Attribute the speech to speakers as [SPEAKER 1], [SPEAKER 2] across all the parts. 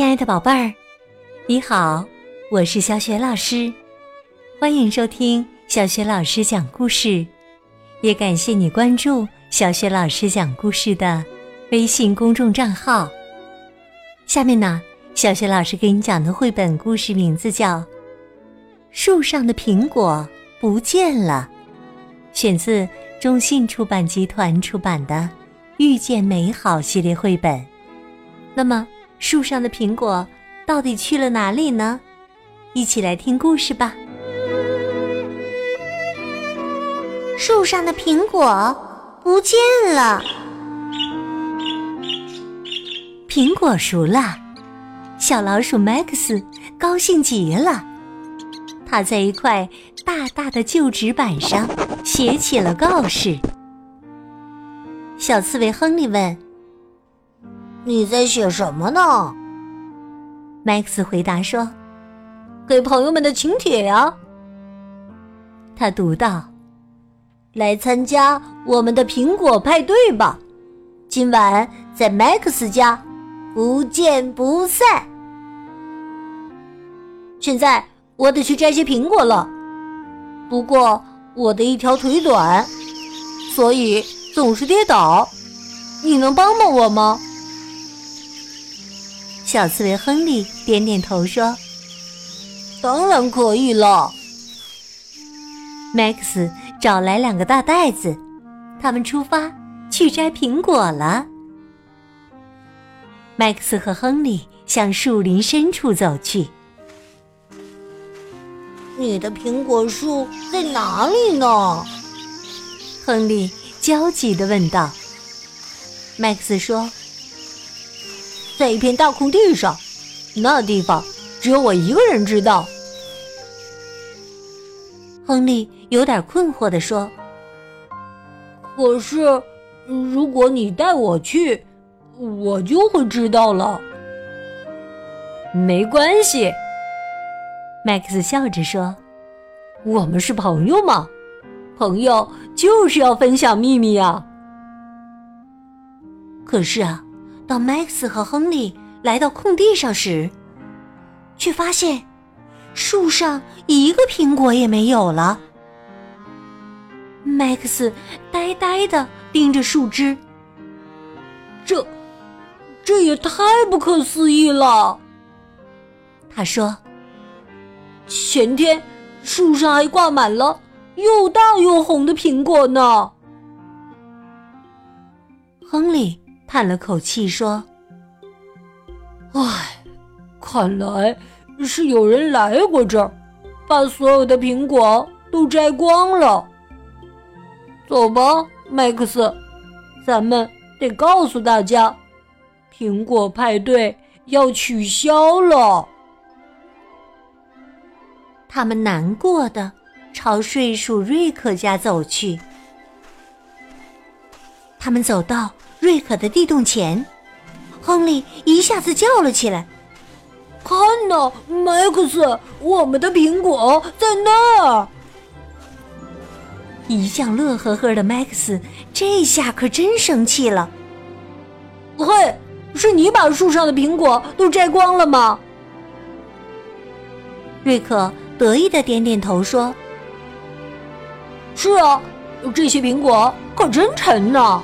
[SPEAKER 1] 亲爱的宝贝儿，你好，我是小雪老师，欢迎收听小雪老师讲故事，也感谢你关注小雪老师讲故事的微信公众账号。下面呢，小雪老师给你讲的绘本故事名字叫《树上的苹果不见了》，选自中信出版集团出版的《遇见美好》系列绘本。那么。树上的苹果到底去了哪里呢？一起来听故事吧。
[SPEAKER 2] 树上的苹果不见了，
[SPEAKER 1] 苹果熟了，小老鼠 Max 高兴极了。他在一块大大的旧纸板上写起了告示。小刺猬亨利问。
[SPEAKER 3] 你在写什么呢
[SPEAKER 1] ？Max 回答说：“
[SPEAKER 3] 给朋友们的请帖呀。”
[SPEAKER 1] 他读道：“
[SPEAKER 3] 来参加我们的苹果派对吧！今晚在 Max 家，不见不散。”现在我得去摘些苹果了，不过我的一条腿短，所以总是跌倒。你能帮帮我吗？
[SPEAKER 1] 小刺猬亨利点点头说：“
[SPEAKER 3] 当然可以了。
[SPEAKER 1] ”Max 找来两个大袋子，他们出发去摘苹果了。Max 和亨利向树林深处走去。
[SPEAKER 3] 你的苹果树在哪里呢？
[SPEAKER 1] 亨利焦急的问道。Max 说。
[SPEAKER 3] 在一片大空地上，那地方只有我一个人知道。
[SPEAKER 1] 亨利有点困惑的说：“
[SPEAKER 3] 可是，如果你带我去，我就会知道了。”没关系，Max 笑着说：“我们是朋友嘛，朋友就是要分享秘密呀。”
[SPEAKER 1] 可是啊。当 Max 和亨利来到空地上时，却发现树上一个苹果也没有了。Max 呆呆的盯着树枝，
[SPEAKER 3] 这这也太不可思议了。
[SPEAKER 1] 他说：“
[SPEAKER 3] 前天树上还挂满了又大又红的苹果呢。”
[SPEAKER 1] 亨利。叹了口气说：“
[SPEAKER 3] 唉，看来是有人来过这儿，把所有的苹果都摘光了。走吧麦克斯咱们得告诉大家，苹果派对要取消了。”
[SPEAKER 1] 他们难过的朝睡鼠瑞克家走去。他们走到。瑞克的地洞前，亨利一下子叫了起来：“
[SPEAKER 3] 看呐，Max，我们的苹果在那儿！”
[SPEAKER 1] 一向乐呵呵的 Max 这下可真生气了：“
[SPEAKER 3] 嘿，是你把树上的苹果都摘光了吗？”
[SPEAKER 1] 瑞克得意的点点头说：“
[SPEAKER 3] 是啊，这些苹果可真沉呢。”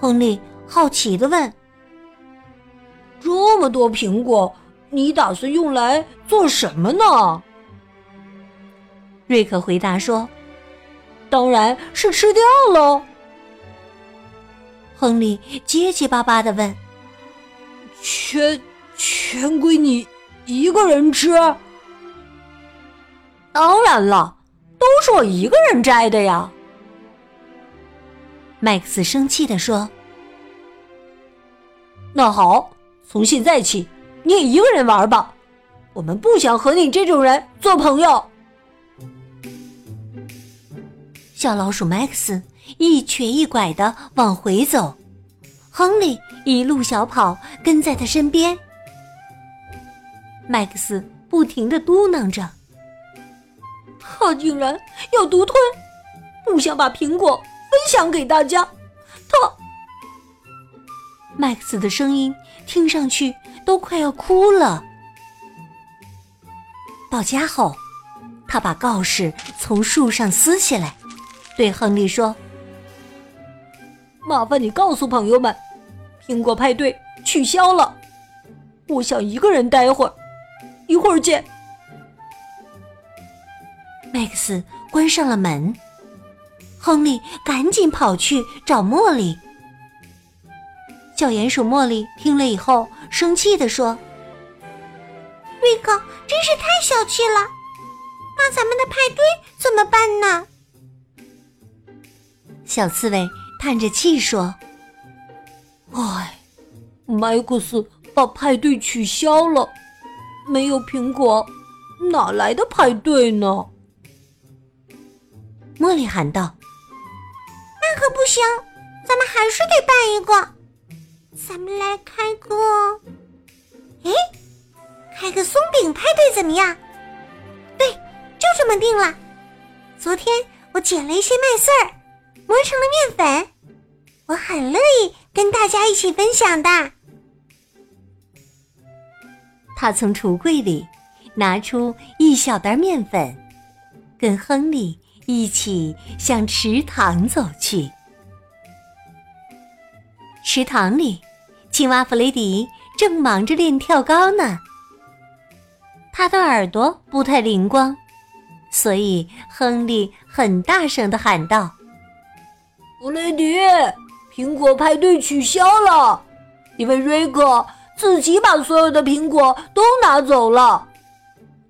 [SPEAKER 1] 亨利好奇的问：“
[SPEAKER 3] 这么多苹果，你打算用来做什么呢？”
[SPEAKER 1] 瑞克回答说：“
[SPEAKER 3] 当然是吃掉喽。”
[SPEAKER 1] 亨利结结巴巴的问：“
[SPEAKER 3] 全全归你一个人吃？”“当然了，都是我一个人摘的呀。”
[SPEAKER 1] 麦克斯生气地说：“
[SPEAKER 3] 那好，从现在起，你也一个人玩吧。我们不想和你这种人做朋友。”
[SPEAKER 1] 小老鼠麦克斯一瘸一拐的往回走，亨利一路小跑跟在他身边。麦克斯不停的嘟囔着：“
[SPEAKER 3] 他竟然要独吞，不想把苹果。”分享给大家，他
[SPEAKER 1] 麦克斯的声音听上去都快要哭了。到家后，他把告示从树上撕下来，对亨利说：“
[SPEAKER 3] 麻烦你告诉朋友们，苹果派对取消了。我想一个人待会儿，一会儿见。”
[SPEAKER 1] 麦克斯关上了门，亨利赶紧跑去找茉莉。小鼹鼠茉莉听了以后，生气地说：“
[SPEAKER 2] 瑞克真是太小气了，那咱们的派对怎么办呢？”
[SPEAKER 1] 小刺猬叹着气说：“
[SPEAKER 3] 唉，麦克斯把派对取消了，没有苹果，哪来的派对呢？”
[SPEAKER 1] 茉莉喊道：“
[SPEAKER 2] 那可不行，咱们还是得办一个。”咱们来开个，哎，开个松饼派对怎么样？对，就这么定了。昨天我捡了一些麦穗儿，磨成了面粉，我很乐意跟大家一起分享的。
[SPEAKER 1] 他从橱柜里拿出一小袋面粉，跟亨利一起向池塘走去。池塘里。青蛙弗雷迪正忙着练跳高呢，他的耳朵不太灵光，所以亨利很大声的喊道：“
[SPEAKER 3] 弗雷迪，苹果派对取消了，因为瑞克自己把所有的苹果都拿走了。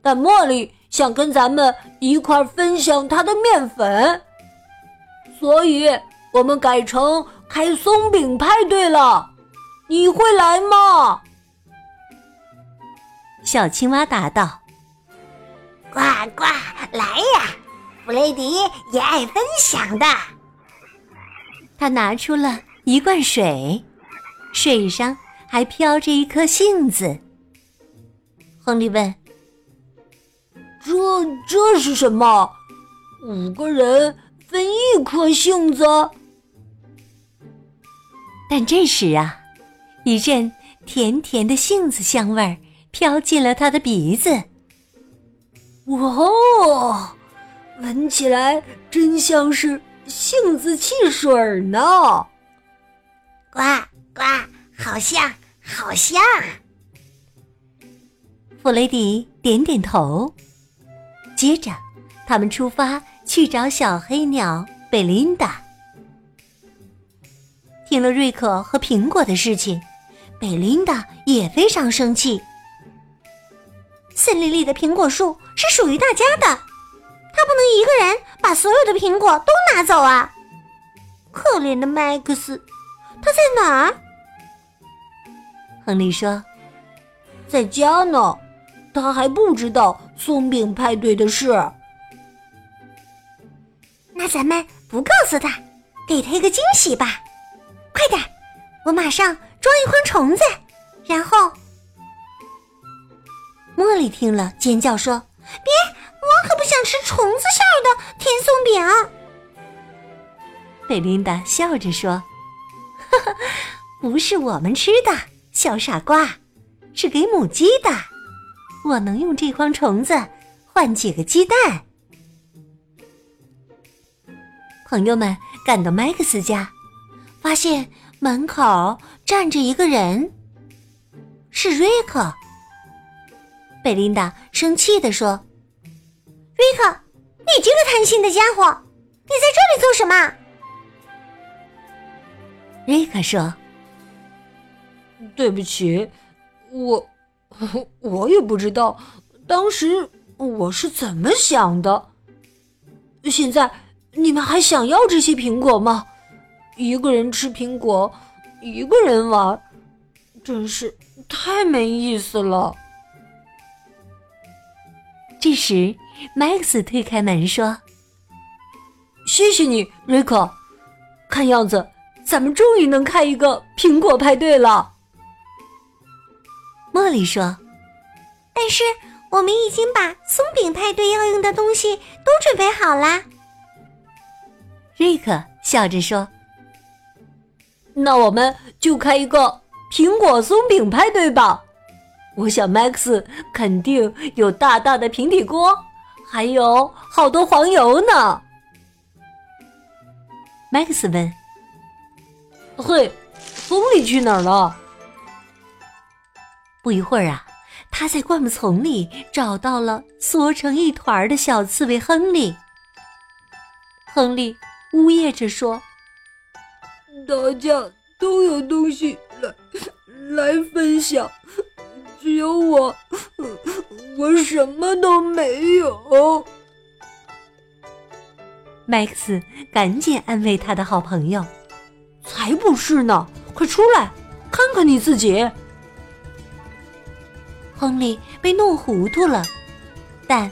[SPEAKER 3] 但茉莉想跟咱们一块分享他的面粉，所以我们改成开松饼派对了。”你会来吗？
[SPEAKER 1] 小青蛙答道：“
[SPEAKER 2] 呱呱，来呀！弗雷迪也爱分享的。”
[SPEAKER 1] 他拿出了一罐水，水上还飘着一颗杏子。亨利问：“
[SPEAKER 3] 这这是什么？五个人分一颗杏子？”
[SPEAKER 1] 但这时啊。一阵甜甜的杏子香味儿飘进了他的鼻子。
[SPEAKER 3] 哇哦，闻起来真像是杏子汽水呢！
[SPEAKER 2] 呱呱，好像，好像。
[SPEAKER 1] 弗雷迪点点头。接着，他们出发去找小黑鸟贝琳达。听了瑞克和苹果的事情。贝琳达也非常生气。
[SPEAKER 2] 森林里的苹果树是属于大家的，他不能一个人把所有的苹果都拿走啊！可怜的麦克斯，他在哪儿？
[SPEAKER 1] 亨利说：“
[SPEAKER 3] 在家呢，他还不知道松饼派对的事。”
[SPEAKER 2] 那咱们不告诉他，给他一个惊喜吧！快点，我马上。装一筐虫子，然后，
[SPEAKER 1] 茉莉听了尖叫说：“
[SPEAKER 2] 别，我可不想吃虫子馅的甜松饼。”
[SPEAKER 1] 贝琳达笑着说：“呵呵，不是我们吃的，小傻瓜，是给母鸡的。我能用这筐虫子换几个鸡蛋。”朋友们赶到麦克斯家，发现。门口站着一个人，是瑞克。贝琳达生气地说：“
[SPEAKER 2] 瑞克，你这个贪心的家伙，你在这里做什么？”
[SPEAKER 1] 瑞克说：“
[SPEAKER 3] 对不起，我 我也不知道当时我是怎么想的。现在你们还想要这些苹果吗？”一个人吃苹果，一个人玩，真是太没意思了。
[SPEAKER 1] 这时，，Max 推开门说：“
[SPEAKER 3] 谢谢你，瑞克。看样子，咱们终于能开一个苹果派对了。”
[SPEAKER 1] 茉莉说：“
[SPEAKER 2] 但是我们已经把松饼派对要用的东西都准备好啦。”
[SPEAKER 1] 瑞克笑着说。
[SPEAKER 3] 那我们就开一个苹果松饼派对吧。我想 Max 肯定有大大的平底锅，还有好多黄油呢。
[SPEAKER 1] Max 问：“
[SPEAKER 3] 嘿，亨利去哪儿了？”
[SPEAKER 1] 不一会儿啊，他在灌木丛里找到了缩成一团的小刺猬亨利。亨利呜咽着说：“
[SPEAKER 3] 大家都有东西来来分享，只有我，我什么都没有。”
[SPEAKER 1] 麦克斯赶紧安慰他的好朋友：“
[SPEAKER 3] 才不是呢！快出来，看看你自己。”
[SPEAKER 1] 亨利被弄糊涂了，但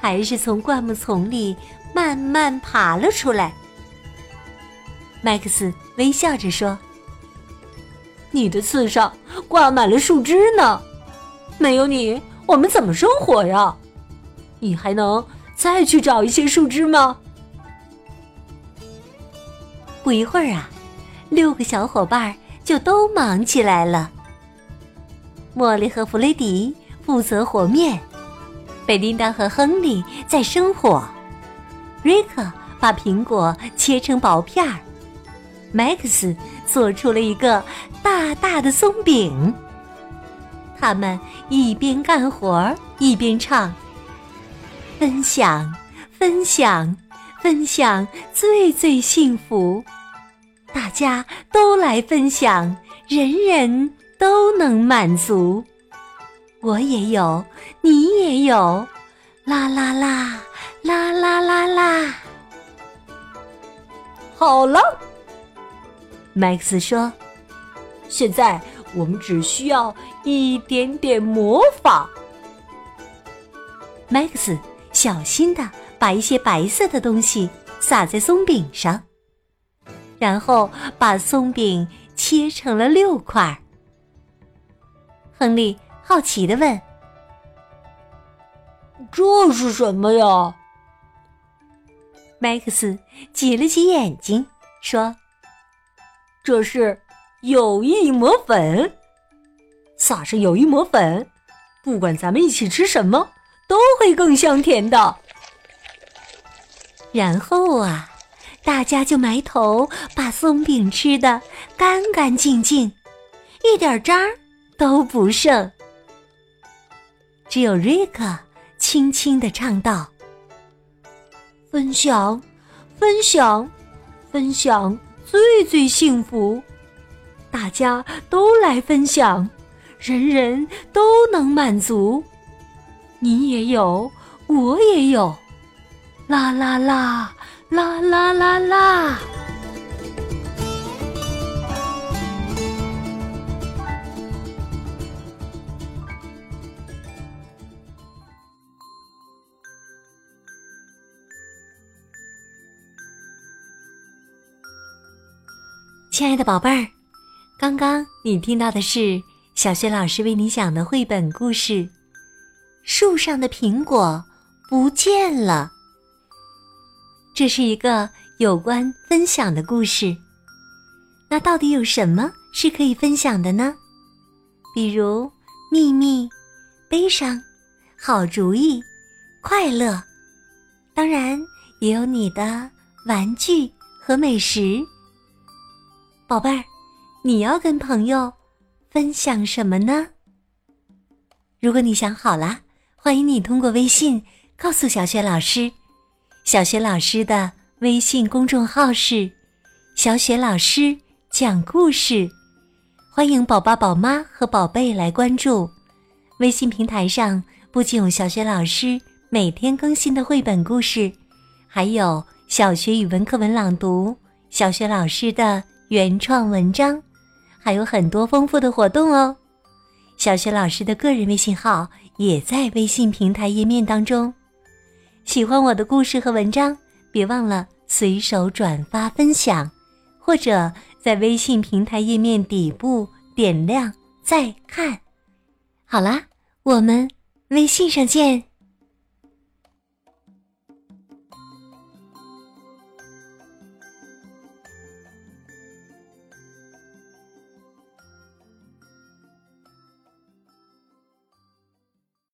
[SPEAKER 1] 还是从灌木丛里慢慢爬了出来。麦克斯微笑着说：“
[SPEAKER 3] 你的刺上挂满了树枝呢，没有你，我们怎么生活呀？你还能再去找一些树枝吗？”
[SPEAKER 1] 不一会儿啊，六个小伙伴就都忙起来了。茉莉和弗雷迪负责和面，贝琳达和亨利在生火，瑞克把苹果切成薄片儿，麦克斯做出了一个大大的松饼。他们一边干活一边唱：“分享，分享，分享，最最幸福。大家都来分享，人人。”都能满足，我也有，你也有，啦啦啦，啦啦啦啦。
[SPEAKER 3] 好了，麦克斯说：“现在我们只需要一点点魔法。”
[SPEAKER 1] 麦克斯小心的把一些白色的东西撒在松饼上，然后把松饼切成了六块。亨利好奇的问：“
[SPEAKER 3] 这是什么呀？”
[SPEAKER 1] 麦克斯挤了挤眼睛，说：“
[SPEAKER 3] 这是友谊磨粉，撒上友谊磨粉，不管咱们一起吃什么，都会更香甜的。”
[SPEAKER 1] 然后啊，大家就埋头把松饼吃的干干净净，一点渣儿。都不剩，只有瑞克轻轻的唱道：“分享，分享，分享，最最幸福。大家都来分享，人人都能满足。你也有，我也有，啦啦啦，啦啦啦啦。”亲爱的宝贝儿，刚刚你听到的是小学老师为你讲的绘本故事《树上的苹果不见了》。这是一个有关分享的故事。那到底有什么是可以分享的呢？比如秘密、悲伤、好主意、快乐，当然也有你的玩具和美食。宝贝儿，你要跟朋友分享什么呢？如果你想好了，欢迎你通过微信告诉小雪老师。小雪老师的微信公众号是“小雪老师讲故事”，欢迎宝爸、宝妈和宝贝来关注。微信平台上不仅有小雪老师每天更新的绘本故事，还有小学语文课文朗读，小学老师的。原创文章，还有很多丰富的活动哦。小学老师的个人微信号也在微信平台页面当中。喜欢我的故事和文章，别忘了随手转发分享，或者在微信平台页面底部点亮再看。好啦，我们微信上见。